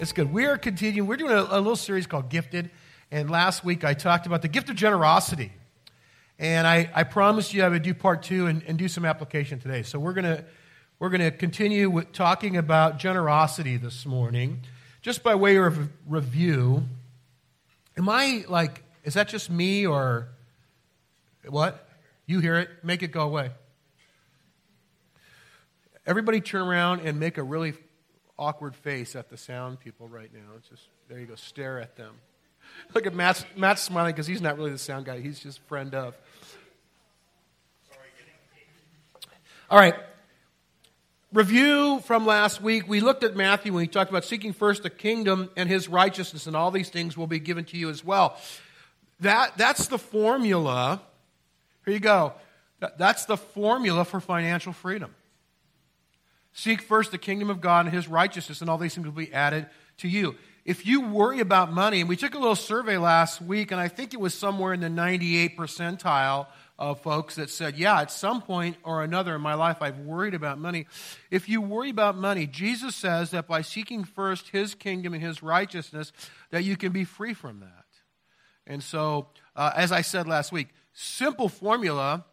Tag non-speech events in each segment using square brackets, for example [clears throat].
It's good. We are continuing. We're doing a, a, little series called Gifted. And last week I talked about the gift of generosity. And I, I promised you I would do part two and, and do some application today. So we're going to we're going to continue with talking about generosity this morning. Just by way of review, am I like, is that just me or what? You hear it? Make it go away. Everybody turn around and make a really awkward face at the sound people right now. It's just, there you go, stare at them. [laughs] Look at Matt, Matt's smiling because he's not really the sound guy, he's just friend of. All right. Review from last week. We looked at Matthew when he talked about seeking first the kingdom and his righteousness, and all these things will be given to you as well. That, that's the formula. Here you go. That, that's the formula for financial freedom. Seek first the kingdom of God and his righteousness, and all these things will be added to you. If you worry about money, and we took a little survey last week, and I think it was somewhere in the 98 percentile of folks that said, Yeah, at some point or another in my life, I've worried about money. If you worry about money, Jesus says that by seeking first his kingdom and his righteousness, that you can be free from that. And so, uh, as I said last week, simple formula,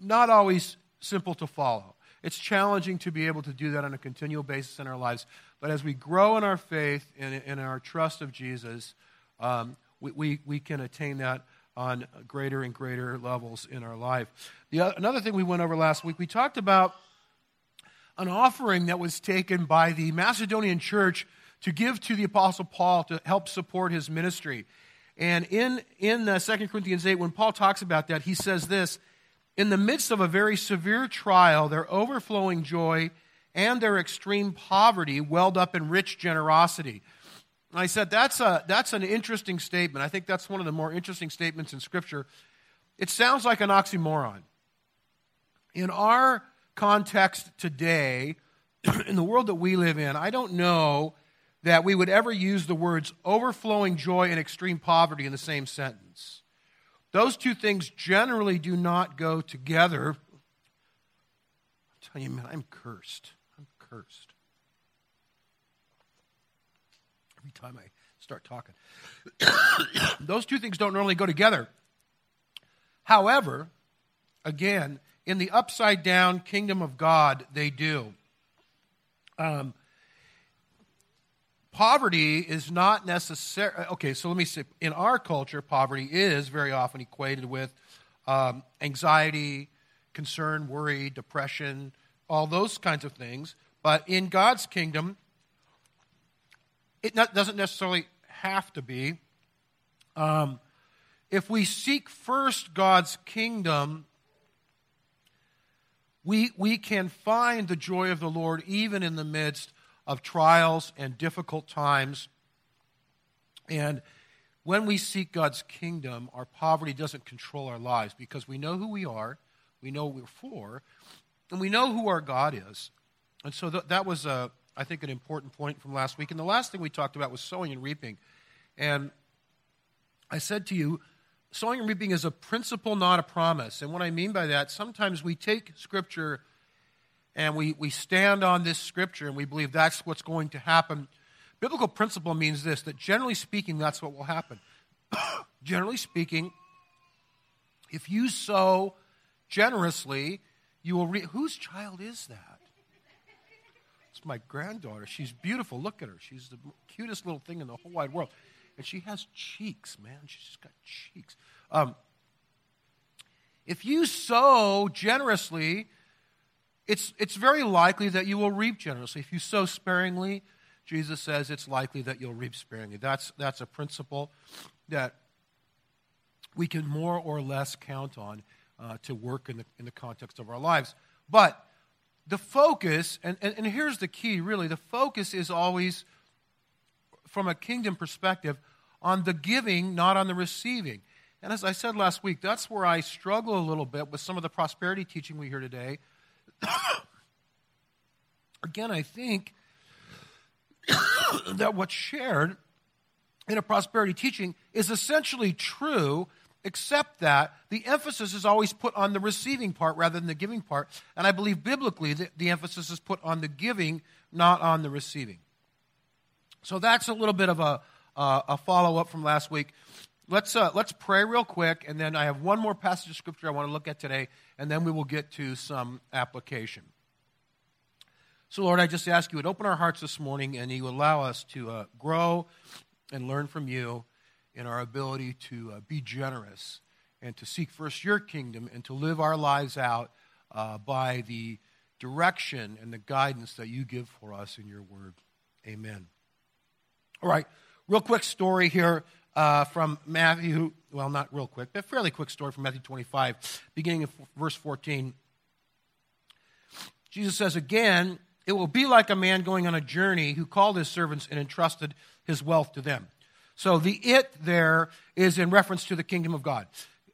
not always simple to follow. It's challenging to be able to do that on a continual basis in our lives. But as we grow in our faith and in our trust of Jesus, um, we, we, we can attain that on greater and greater levels in our life. The, another thing we went over last week, we talked about an offering that was taken by the Macedonian church to give to the Apostle Paul to help support his ministry. And in, in uh, 2 Corinthians 8, when Paul talks about that, he says this In the midst of a very severe trial, their overflowing joy and their extreme poverty welled up in rich generosity. I said, that's, a, that's an interesting statement. I think that's one of the more interesting statements in Scripture. It sounds like an oxymoron. In our context today, [clears throat] in the world that we live in, I don't know that we would ever use the words overflowing joy and extreme poverty in the same sentence. Those two things generally do not go together. I'm telling you, man, I'm cursed. I'm cursed. every time I start talking. [coughs] Those two things don't normally go together. However, again, in the upside down kingdom of God, they do. Um, poverty is not necessary. Okay, so let me say in our culture, poverty is very often equated with um, anxiety, concern, worry, depression, all those kinds of things. But in God's kingdom, it not, doesn't necessarily have to be. Um, if we seek first God's kingdom, we, we can find the joy of the Lord even in the midst of trials and difficult times. And when we seek God's kingdom, our poverty doesn't control our lives because we know who we are, we know what we're for, and we know who our God is. And so th- that was a, I think, an important point from last week. And the last thing we talked about was sowing and reaping. And I said to you, sowing and reaping is a principle, not a promise. And what I mean by that, sometimes we take Scripture and we, we stand on this Scripture and we believe that's what's going to happen. Biblical principle means this that generally speaking, that's what will happen. [coughs] generally speaking, if you sow generously, you will reap. Whose child is that? It's my granddaughter. She's beautiful. Look at her. She's the cutest little thing in the whole wide world. And she has cheeks, man. She's just got cheeks. Um, if you sow generously, it's, it's very likely that you will reap generously. If you sow sparingly, Jesus says it's likely that you'll reap sparingly. That's, that's a principle that we can more or less count on uh, to work in the, in the context of our lives. But the focus, and, and, and here's the key really, the focus is always, from a kingdom perspective, on the giving, not on the receiving. And as I said last week, that's where I struggle a little bit with some of the prosperity teaching we hear today. [coughs] Again, I think [coughs] that what's shared in a prosperity teaching is essentially true except that the emphasis is always put on the receiving part rather than the giving part. And I believe biblically that the emphasis is put on the giving, not on the receiving. So that's a little bit of a, uh, a follow up from last week. Let's, uh, let's pray real quick, and then I have one more passage of scripture I want to look at today, and then we will get to some application. So, Lord, I just ask you would open our hearts this morning and you allow us to uh, grow and learn from you in our ability to uh, be generous and to seek first your kingdom and to live our lives out uh, by the direction and the guidance that you give for us in your word. Amen. All right, real quick story here uh, from Matthew, well, not real quick, but fairly quick story from Matthew 25, beginning of verse 14. Jesus says, Again, it will be like a man going on a journey who called his servants and entrusted his wealth to them. So the it there is in reference to the kingdom of God.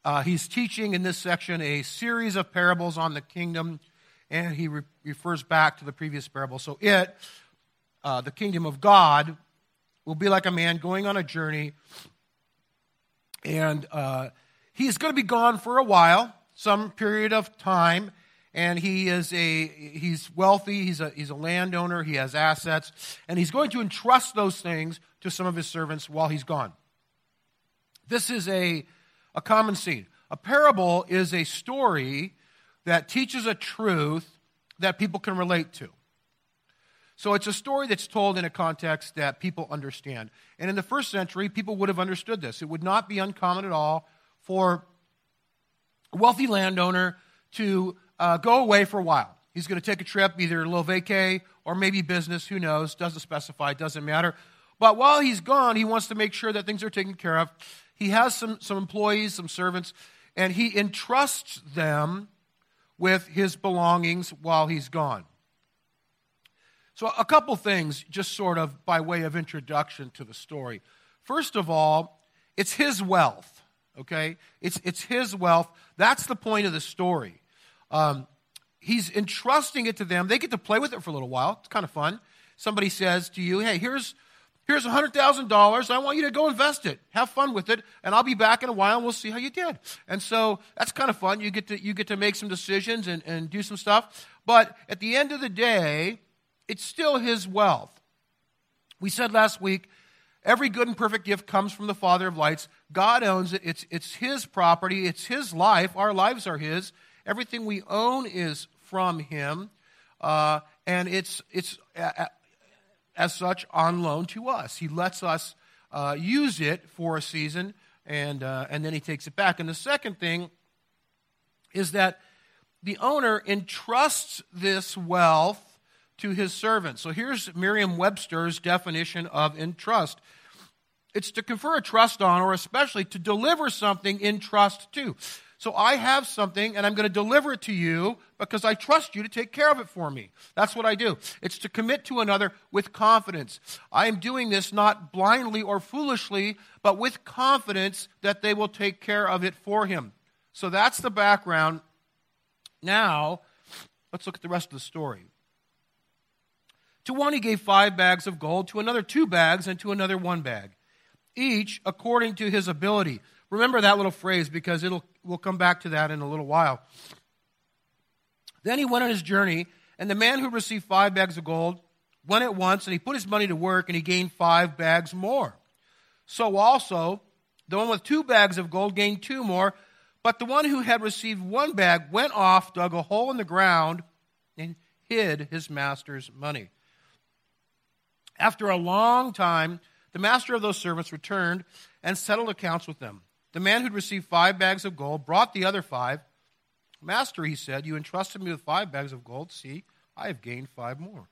Uh, he's teaching in this section a series of parables on the kingdom, and he re- refers back to the previous parable. So it, uh, the kingdom of God, will be like a man going on a journey and uh, he's going to be gone for a while, some period of time. And he is a he's wealthy. He's a he's a landowner. He has assets, and he's going to entrust those things to some of his servants while he's gone. This is a a common scene. A parable is a story that teaches a truth that people can relate to. So it's a story that's told in a context that people understand. And in the first century, people would have understood this. It would not be uncommon at all for a wealthy landowner to uh, go away for a while. He's going to take a trip, either a little vacay or maybe business, who knows, doesn't specify, doesn't matter. But while he's gone, he wants to make sure that things are taken care of. He has some, some employees, some servants, and he entrusts them with his belongings while he's gone. So, a couple things, just sort of by way of introduction to the story. First of all, it's his wealth, okay? It's, it's his wealth. That's the point of the story. Um, he's entrusting it to them. They get to play with it for a little while. It's kind of fun. Somebody says to you, hey, here's, here's $100,000. I want you to go invest it. Have fun with it, and I'll be back in a while, and we'll see how you did. And so that's kind of fun. You get to, you get to make some decisions and, and do some stuff. But at the end of the day, it's still his wealth. We said last week, every good and perfect gift comes from the Father of lights. God owns it. It's, it's his property. It's his life. Our lives are his. Everything we own is from him. Uh, and it's, it's as such on loan to us. He lets us uh, use it for a season, and, uh, and then he takes it back. And the second thing is that the owner entrusts this wealth to his servants. So here's Merriam Webster's definition of entrust it's to confer a trust on, or especially to deliver something in trust to. So I have something and I'm going to deliver it to you because I trust you to take care of it for me. That's what I do. It's to commit to another with confidence. I am doing this not blindly or foolishly, but with confidence that they will take care of it for him. So that's the background. Now, let's look at the rest of the story. To one he gave five bags of gold, to another two bags, and to another one bag, each according to his ability. Remember that little phrase because it'll, we'll come back to that in a little while. Then he went on his journey, and the man who received five bags of gold went at once, and he put his money to work, and he gained five bags more. So also, the one with two bags of gold gained two more, but the one who had received one bag went off, dug a hole in the ground, and hid his master's money. After a long time, the master of those servants returned and settled accounts with them. The man who'd received five bags of gold brought the other five. Master, he said, you entrusted me with five bags of gold. See, I have gained five more.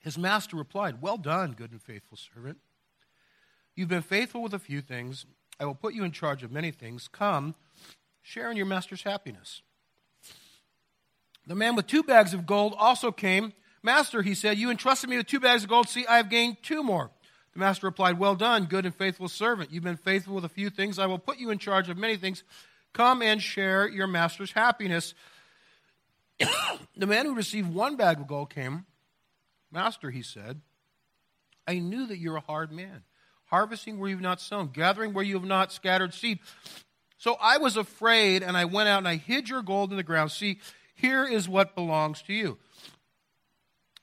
His master replied, Well done, good and faithful servant. You've been faithful with a few things. I will put you in charge of many things. Come, share in your master's happiness. The man with two bags of gold also came Master, he said, you entrusted me with two bags of gold. See, I have gained two more. The master replied, Well done, good and faithful servant. You've been faithful with a few things. I will put you in charge of many things. Come and share your master's happiness. [coughs] the man who received one bag of gold came. Master, he said, I knew that you're a hard man, harvesting where you've not sown, gathering where you have not scattered seed. So I was afraid, and I went out and I hid your gold in the ground. See, here is what belongs to you.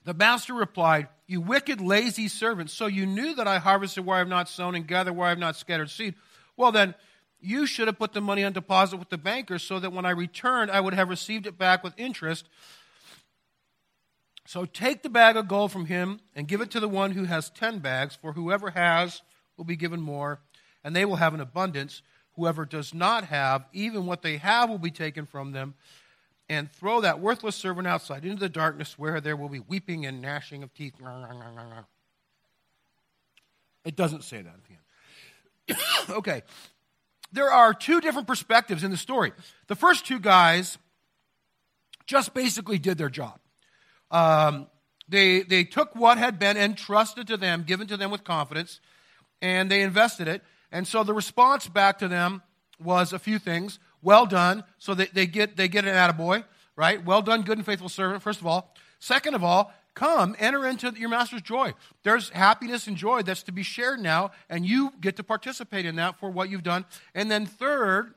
The master replied, You wicked, lazy servant, so you knew that I harvested where I have not sown and gathered where I have not scattered seed. Well, then, you should have put the money on deposit with the banker so that when I returned, I would have received it back with interest. So take the bag of gold from him and give it to the one who has ten bags, for whoever has will be given more, and they will have an abundance. Whoever does not have, even what they have will be taken from them and throw that worthless servant outside into the darkness where there will be weeping and gnashing of teeth. It doesn't say that at the end. [coughs] okay. There are two different perspectives in the story. The first two guys just basically did their job. Um, they, they took what had been entrusted to them, given to them with confidence, and they invested it. And so the response back to them was a few things well done. So they, they, get, they get an attaboy, right? Well done, good and faithful servant, first of all. Second of all, come, enter into your master's joy. There's happiness and joy that's to be shared now, and you get to participate in that for what you've done. And then third,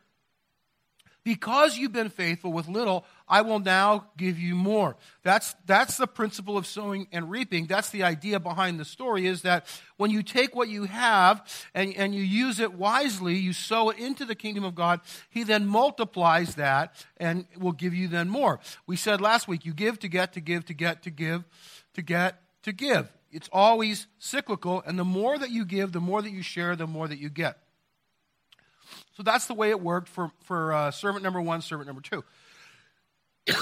because you've been faithful with little, I will now give you more. That's, that's the principle of sowing and reaping. That's the idea behind the story is that when you take what you have and, and you use it wisely, you sow it into the kingdom of God, He then multiplies that and will give you then more. We said last week, you give to get, to give, to get, to give, to get, to give. It's always cyclical, and the more that you give, the more that you share, the more that you get. So that's the way it worked for, for uh, servant number one, servant number two. [coughs]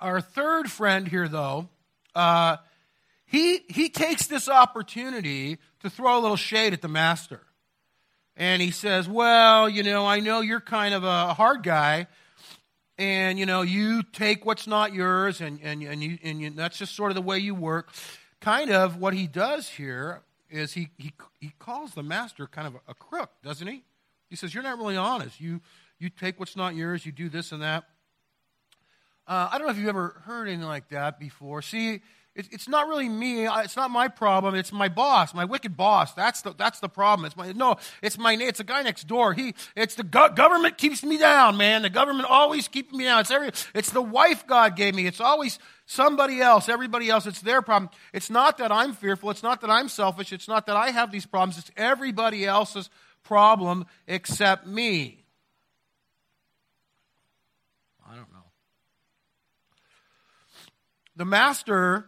Our third friend here, though, uh, he, he takes this opportunity to throw a little shade at the master. And he says, Well, you know, I know you're kind of a hard guy, and, you know, you take what's not yours, and, and, and, you, and you, that's just sort of the way you work. Kind of what he does here is he, he, he calls the master kind of a, a crook, doesn't he? He says, You're not really honest. You, you take what's not yours, you do this and that. Uh, I don't know if you've ever heard anything like that before. See, it, it's not really me. It's not my problem. It's my boss, my wicked boss. That's the, that's the problem. It's my, no, it's my, it's a guy next door. He, it's the go- government keeps me down, man. The government always keeps me down. It's every, it's the wife God gave me. It's always somebody else, everybody else. It's their problem. It's not that I'm fearful. It's not that I'm selfish. It's not that I have these problems. It's everybody else's problem except me. I don't know. The master,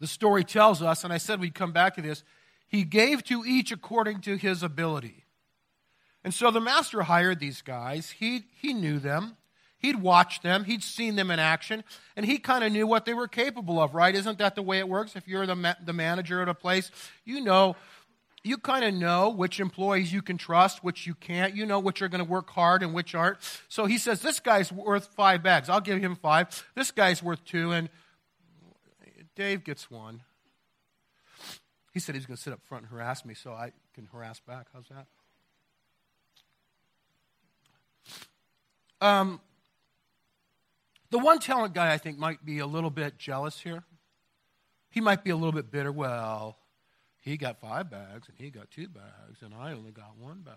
the story tells us, and I said we'd come back to this, he gave to each according to his ability. And so the master hired these guys. He, he knew them. He'd watched them, he'd seen them in action, and he kind of knew what they were capable of, right? Isn't that the way it works? If you're the, ma- the manager at a place, you know, you kind of know which employees you can trust, which you can't. You know which are going to work hard and which aren't. So he says, This guy's worth five bags. I'll give him five. This guy's worth two, and Dave gets one. He said he's going to sit up front and harass me so I can harass back. How's that? Um, the one talent guy, I think, might be a little bit jealous here. He might be a little bit bitter. Well, he got five bags and he got two bags, and I only got one bag.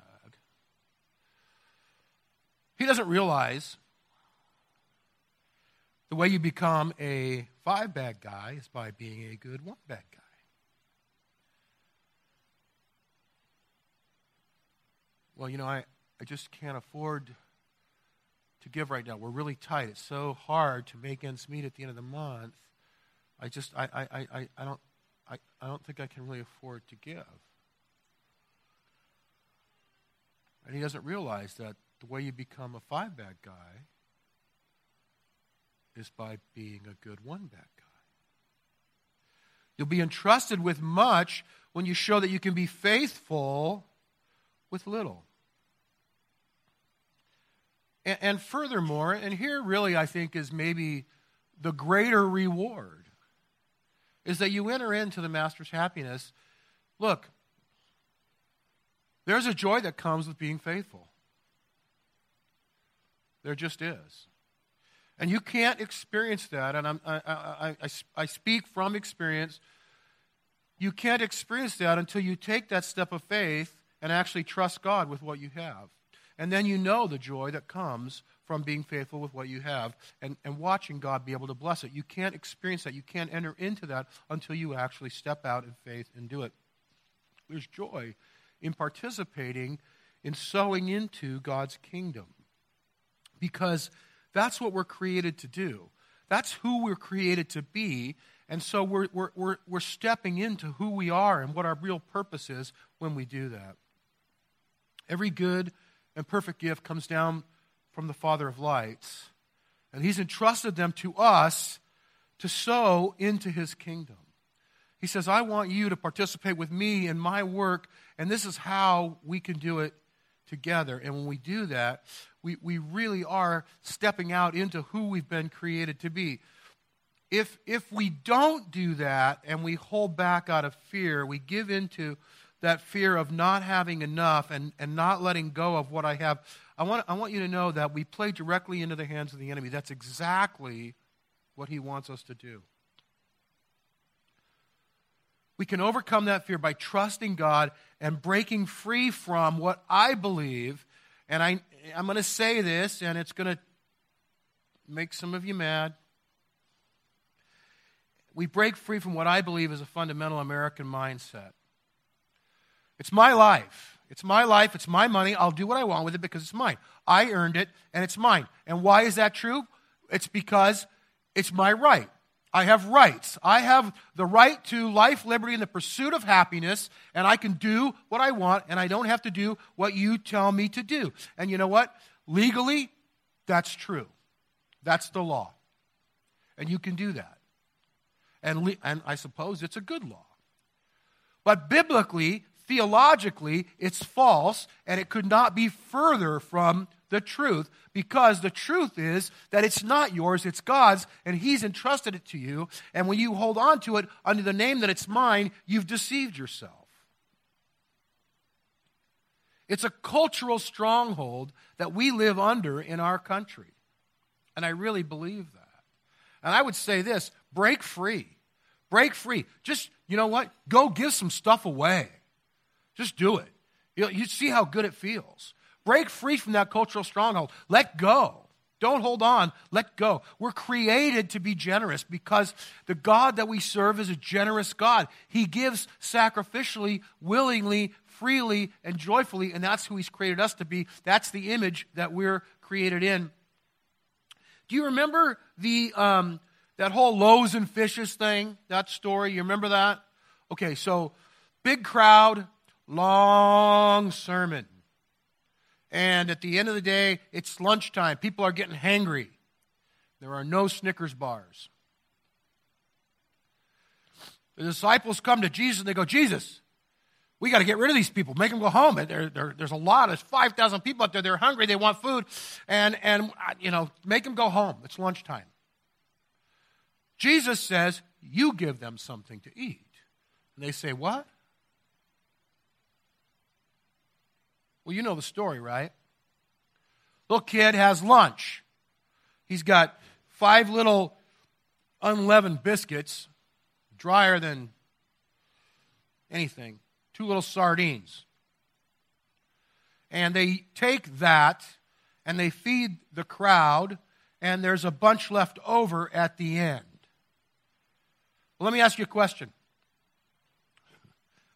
He doesn't realize the way you become a five bag guy is by being a good one bag guy. Well, you know, I, I just can't afford to give right now. We're really tight. It's so hard to make ends meet at the end of the month. I just, I, I, I, I, don't, I, I don't think I can really afford to give. And he doesn't realize that the way you become a five bag guy is by being a good one bag guy. You'll be entrusted with much when you show that you can be faithful with little. And, and furthermore, and here really I think is maybe the greater reward, is that you enter into the Master's happiness. Look, there's a joy that comes with being faithful. There just is. And you can't experience that, and I, I, I, I, speak from experience. You can't experience that until you take that step of faith and actually trust God with what you have. And then you know the joy that comes from being faithful with what you have and, and watching God be able to bless it. You can't experience that. You can't enter into that until you actually step out in faith and do it. There's joy in participating in sowing into God's kingdom because that's what we're created to do. That's who we're created to be. And so we're, we're, we're, we're stepping into who we are and what our real purpose is when we do that. Every good and perfect gift comes down from the Father of lights, and He's entrusted them to us to sow into His kingdom. He says, I want you to participate with me in my work, and this is how we can do it together. And when we do that, we, we really are stepping out into who we've been created to be. If, if we don't do that and we hold back out of fear, we give into that fear of not having enough and, and not letting go of what I have, I want, I want you to know that we play directly into the hands of the enemy. That's exactly what he wants us to do. We can overcome that fear by trusting God and breaking free from what I believe. And I, I'm going to say this, and it's going to make some of you mad. We break free from what I believe is a fundamental American mindset. It's my life. It's my life. It's my money. I'll do what I want with it because it's mine. I earned it, and it's mine. And why is that true? It's because it's my right. I have rights. I have the right to life, liberty, and the pursuit of happiness, and I can do what I want, and I don't have to do what you tell me to do. And you know what? Legally, that's true. That's the law. And you can do that. And, le- and I suppose it's a good law. But biblically, theologically, it's false, and it could not be further from the truth because the truth is that it's not yours, it's God's, and He's entrusted it to you. And when you hold on to it under the name that it's mine, you've deceived yourself. It's a cultural stronghold that we live under in our country. And I really believe that. And I would say this break free. Break free. Just, you know what? Go give some stuff away. Just do it. You, know, you see how good it feels. Break free from that cultural stronghold. Let go. Don't hold on. Let go. We're created to be generous because the God that we serve is a generous God. He gives sacrificially, willingly, freely, and joyfully, and that's who He's created us to be. That's the image that we're created in. Do you remember the um, that whole loaves and fishes thing? That story. You remember that? Okay, so big crowd, long sermon. And at the end of the day, it's lunchtime. People are getting hangry. There are no Snickers bars. The disciples come to Jesus and they go, Jesus, we got to get rid of these people, make them go home. There, there, there's a lot, there's 5,000 people out there, they're hungry, they want food, and, and, you know, make them go home. It's lunchtime. Jesus says, You give them something to eat. And they say, What? Well, you know the story, right? Little kid has lunch. He's got five little unleavened biscuits, drier than anything, two little sardines. And they take that and they feed the crowd, and there's a bunch left over at the end. Well, let me ask you a question.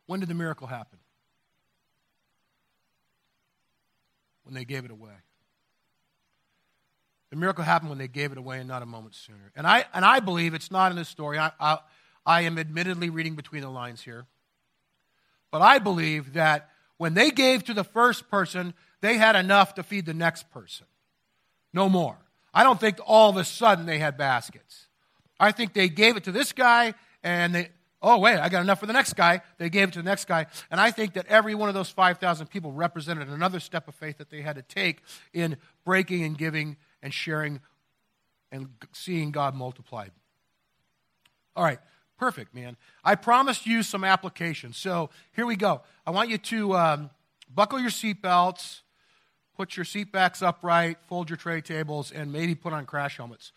When did the miracle happen? When they gave it away. The miracle happened when they gave it away and not a moment sooner. And I, and I believe it's not in this story. I, I, I am admittedly reading between the lines here. But I believe that when they gave to the first person, they had enough to feed the next person. No more. I don't think all of a sudden they had baskets. I think they gave it to this guy and they, Oh, wait, I got enough for the next guy. They gave it to the next guy. And I think that every one of those 5,000 people represented another step of faith that they had to take in breaking and giving and sharing and seeing God multiplied. All right, perfect, man. I promised you some applications. So here we go. I want you to um, buckle your seatbelts, put your seatbacks upright, fold your tray tables, and maybe put on crash helmets.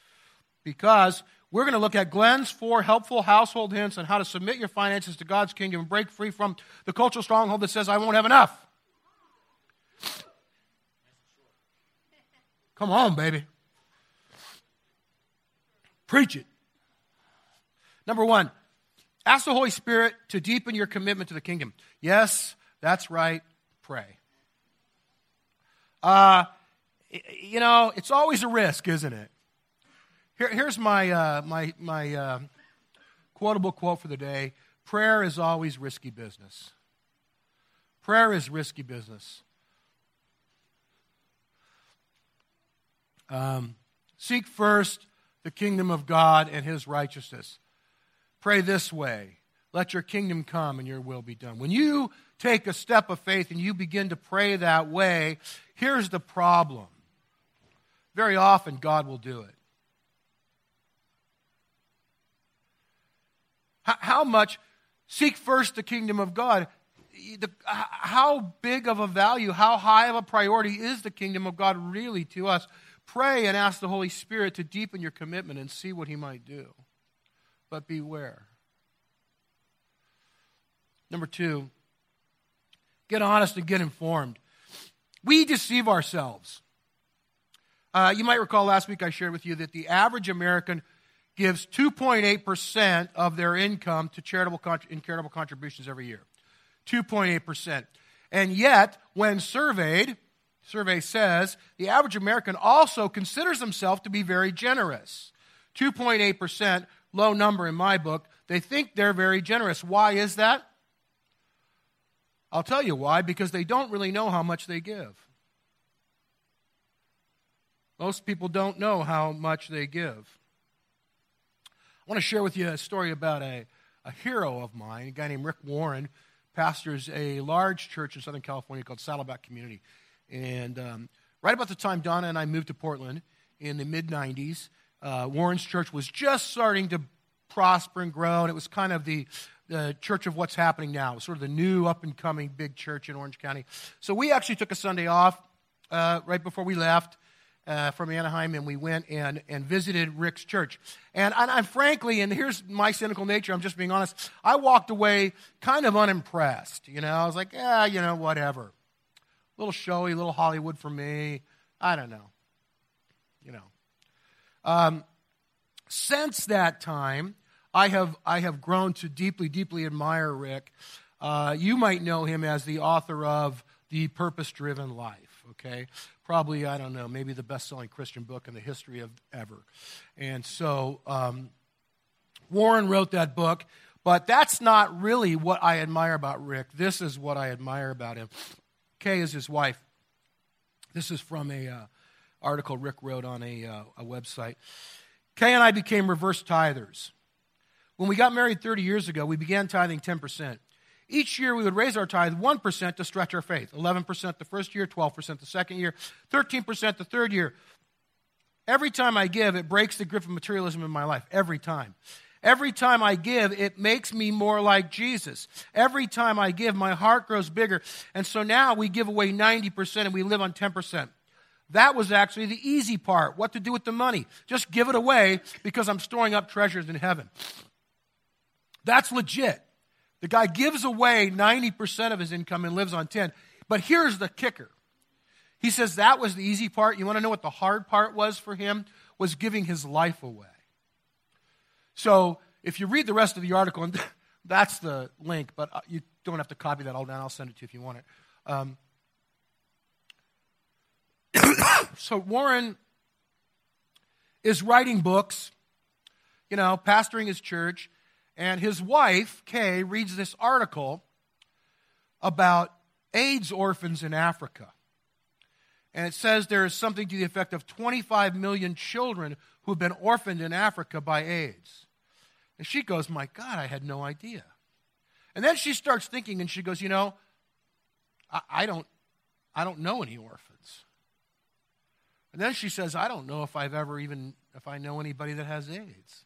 Because we're going to look at Glenn's four helpful household hints on how to submit your finances to God's kingdom and break free from the cultural stronghold that says, I won't have enough. Come on, baby. Preach it. Number one, ask the Holy Spirit to deepen your commitment to the kingdom. Yes, that's right. Pray. Uh, you know, it's always a risk, isn't it? Here, here's my, uh, my, my uh, quotable quote for the day Prayer is always risky business. Prayer is risky business. Um, seek first the kingdom of God and his righteousness. Pray this way let your kingdom come and your will be done. When you take a step of faith and you begin to pray that way, here's the problem. Very often, God will do it. How much? Seek first the kingdom of God. How big of a value, how high of a priority is the kingdom of God really to us? Pray and ask the Holy Spirit to deepen your commitment and see what He might do. But beware. Number two, get honest and get informed. We deceive ourselves. Uh, you might recall last week I shared with you that the average American gives 2.8% of their income to charitable, in charitable contributions every year. 2.8%. And yet, when surveyed, survey says the average American also considers himself to be very generous. 2.8%, low number in my book. They think they're very generous. Why is that? I'll tell you why because they don't really know how much they give. Most people don't know how much they give. I want to share with you a story about a, a hero of mine, a guy named Rick Warren, pastors a large church in Southern California called Saddleback Community. And um, right about the time Donna and I moved to Portland in the mid 90s, uh, Warren's church was just starting to prosper and grow, and it was kind of the, the church of what's happening now, sort of the new up and coming big church in Orange County. So we actually took a Sunday off uh, right before we left. Uh, from Anaheim, and we went and, and visited Rick's church. And, and I'm frankly, and here's my cynical nature, I'm just being honest, I walked away kind of unimpressed. You know, I was like, yeah, you know, whatever little showy, little Hollywood for me. I don't know. You know. Um, since that time, I have, I have grown to deeply, deeply admire Rick. Uh, you might know him as the author of The Purpose Driven Life, okay? Probably, I don't know, maybe the best selling Christian book in the history of ever. And so, um, Warren wrote that book, but that's not really what I admire about Rick. This is what I admire about him. Kay is his wife. This is from a uh, article Rick wrote on a, uh, a website. Kay and I became reverse tithers. When we got married 30 years ago, we began tithing 10%. Each year, we would raise our tithe 1% to stretch our faith 11% the first year, 12% the second year, 13% the third year. Every time I give, it breaks the grip of materialism in my life. Every time. Every time I give, it makes me more like Jesus. Every time I give, my heart grows bigger. And so now we give away 90% and we live on 10%. That was actually the easy part. What to do with the money? Just give it away because I'm storing up treasures in heaven. That's legit. The guy gives away 90% of his income and lives on 10. But here's the kicker. He says that was the easy part. You want to know what the hard part was for him? Was giving his life away. So if you read the rest of the article, and [laughs] that's the link, but uh, you don't have to copy that all down. I'll send it to you if you want it. Um, [coughs] so Warren is writing books, you know, pastoring his church, and his wife, Kay, reads this article about AIDS orphans in Africa. And it says there is something to the effect of 25 million children who have been orphaned in Africa by AIDS. And she goes, My God, I had no idea. And then she starts thinking and she goes, You know, I, I don't, I don't know any orphans. And then she says, I don't know if I've ever even, if I know anybody that has AIDS.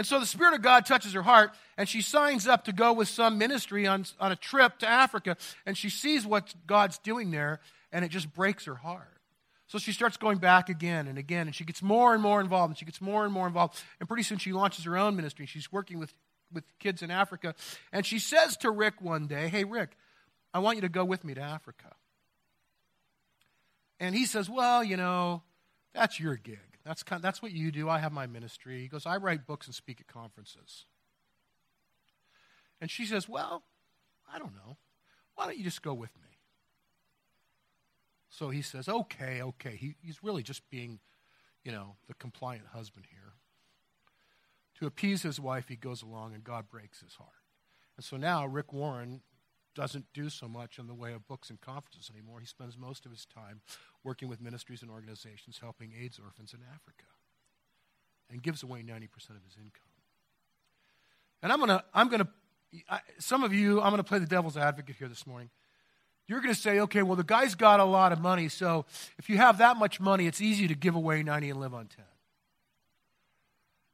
And so the Spirit of God touches her heart, and she signs up to go with some ministry on, on a trip to Africa, and she sees what God's doing there, and it just breaks her heart. So she starts going back again and again, and she gets more and more involved, and she gets more and more involved. And pretty soon she launches her own ministry. She's working with, with kids in Africa. And she says to Rick one day, Hey, Rick, I want you to go with me to Africa. And he says, Well, you know, that's your gig. That's, kind of, that's what you do. I have my ministry. He goes, I write books and speak at conferences. And she says, Well, I don't know. Why don't you just go with me? So he says, Okay, okay. He, he's really just being, you know, the compliant husband here. To appease his wife, he goes along, and God breaks his heart. And so now Rick Warren doesn't do so much in the way of books and conferences anymore. He spends most of his time working with ministries and organizations helping AIDS orphans in Africa and gives away 90% of his income. And I'm going to, I'm going to, some of you, I'm going to play the devil's advocate here this morning. You're going to say, okay, well, the guy's got a lot of money, so if you have that much money, it's easy to give away 90 and live on 10.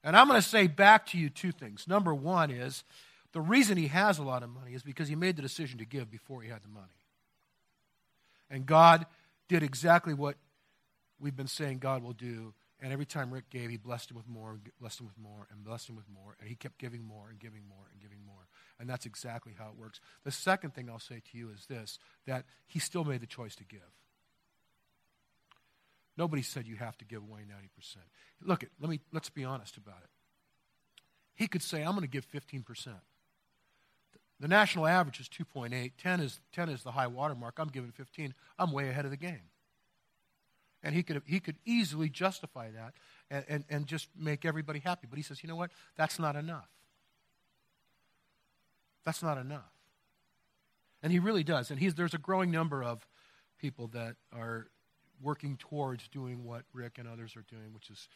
And I'm going to say back to you two things. Number one is the reason he has a lot of money is because he made the decision to give before he had the money. And God did exactly what we've been saying God will do. And every time Rick gave, he blessed him with more, blessed him with more, and blessed him with more. And he kept giving more and giving more and giving more. And that's exactly how it works. The second thing I'll say to you is this that he still made the choice to give. Nobody said you have to give away 90%. Look, let me, let's be honest about it. He could say, I'm going to give 15%. The national average is 2.8. 10 is, 10 is the high water mark. I'm giving 15. I'm way ahead of the game. And he could, he could easily justify that and, and, and just make everybody happy. But he says, you know what? That's not enough. That's not enough. And he really does. And he's, there's a growing number of people that are working towards doing what Rick and others are doing, which is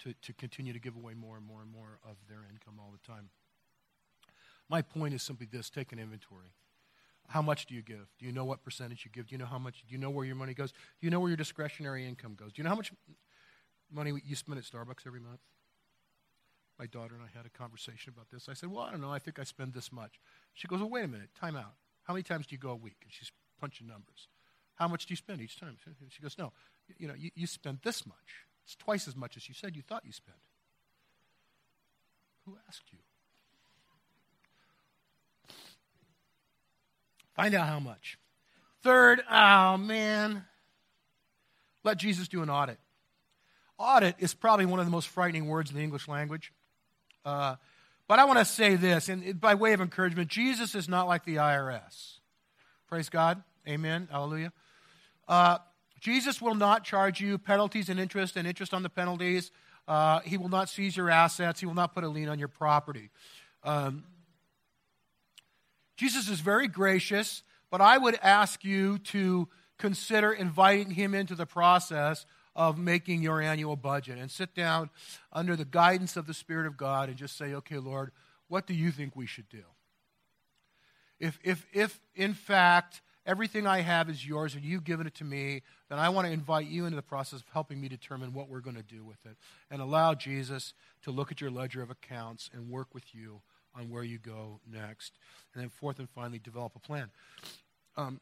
to, to continue to give away more and more and more of their income all the time. My point is simply this take an inventory. How much do you give? Do you know what percentage you give? Do you know how much? Do you know where your money goes? Do you know where your discretionary income goes? Do you know how much money you spend at Starbucks every month? My daughter and I had a conversation about this. I said, Well, I don't know. I think I spend this much. She goes, Well, wait a minute. Time out. How many times do you go a week? And she's punching numbers. How much do you spend each time? She goes, No, you know, you, you spend this much. It's twice as much as you said you thought you spent. Who asked you? Find out how much. Third, oh man, let Jesus do an audit. Audit is probably one of the most frightening words in the English language. Uh, but I want to say this, and by way of encouragement, Jesus is not like the IRS. Praise God. Amen. Hallelujah. Uh, Jesus will not charge you penalties and interest and interest on the penalties. Uh, he will not seize your assets. He will not put a lien on your property. Um, Jesus is very gracious, but I would ask you to consider inviting him into the process of making your annual budget and sit down under the guidance of the Spirit of God and just say, okay, Lord, what do you think we should do? If, if, if in fact, everything I have is yours and you've given it to me, then I want to invite you into the process of helping me determine what we're going to do with it and allow Jesus to look at your ledger of accounts and work with you on where you go next. And then, fourth and finally, develop a plan. Um,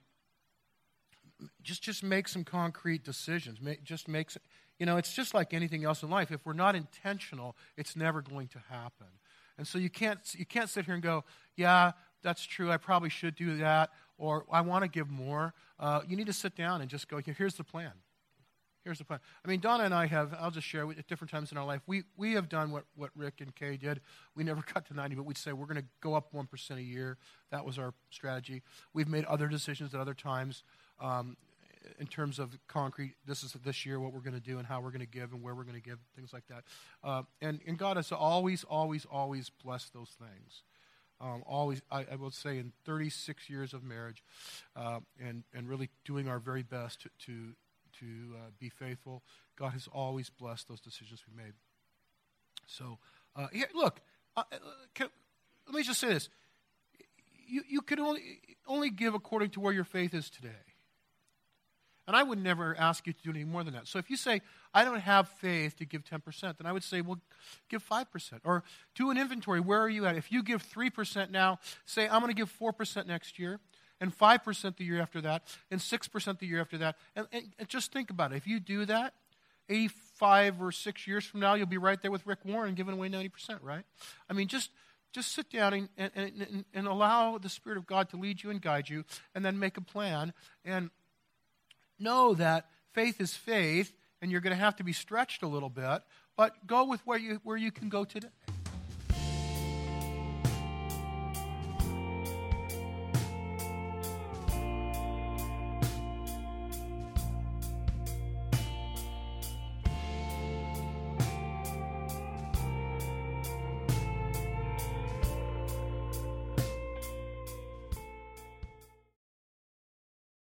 just, just make some concrete decisions. Make, just make, some, you know, it's just like anything else in life. If we're not intentional, it's never going to happen. And so you can't, you can't sit here and go, yeah, that's true. I probably should do that. Or I want to give more. Uh, you need to sit down and just go, here's the plan. Here's the plan. I mean, Donna and I have, I'll just share at different times in our life, we, we have done what, what Rick and Kay did. We never [laughs] cut to 90, but we'd say we're going to go up 1% a year. That was our strategy. We've made other decisions at other times um, in terms of concrete, this is this year what we're going to do and how we're going to give and where we're going to give, things like that. Uh, and, and God has always, always, always blessed those things. Um, always, I, I, will say, in 36 years of marriage, uh, and and really doing our very best to, to to uh, be faithful. God has always blessed those decisions we made. So, uh, here, look, uh, uh, can, let me just say this. You, you can only, only give according to where your faith is today. And I would never ask you to do any more than that. So if you say, I don't have faith to give 10%, then I would say, well, give 5%. Or do an inventory. Where are you at? If you give 3% now, say, I'm going to give 4% next year and 5% the year after that, and 6% the year after that. And, and, and, just think about it. If you do that, 85 or 6 years from now, you'll be right there with Rick Warren giving away 90%, right? I mean, just, just sit down and, and, and, and allow the Spirit of God to lead you and guide you, and then make a plan. And know that faith is faith, and you're going to have to be stretched a little bit, but go with where you, where you can go today.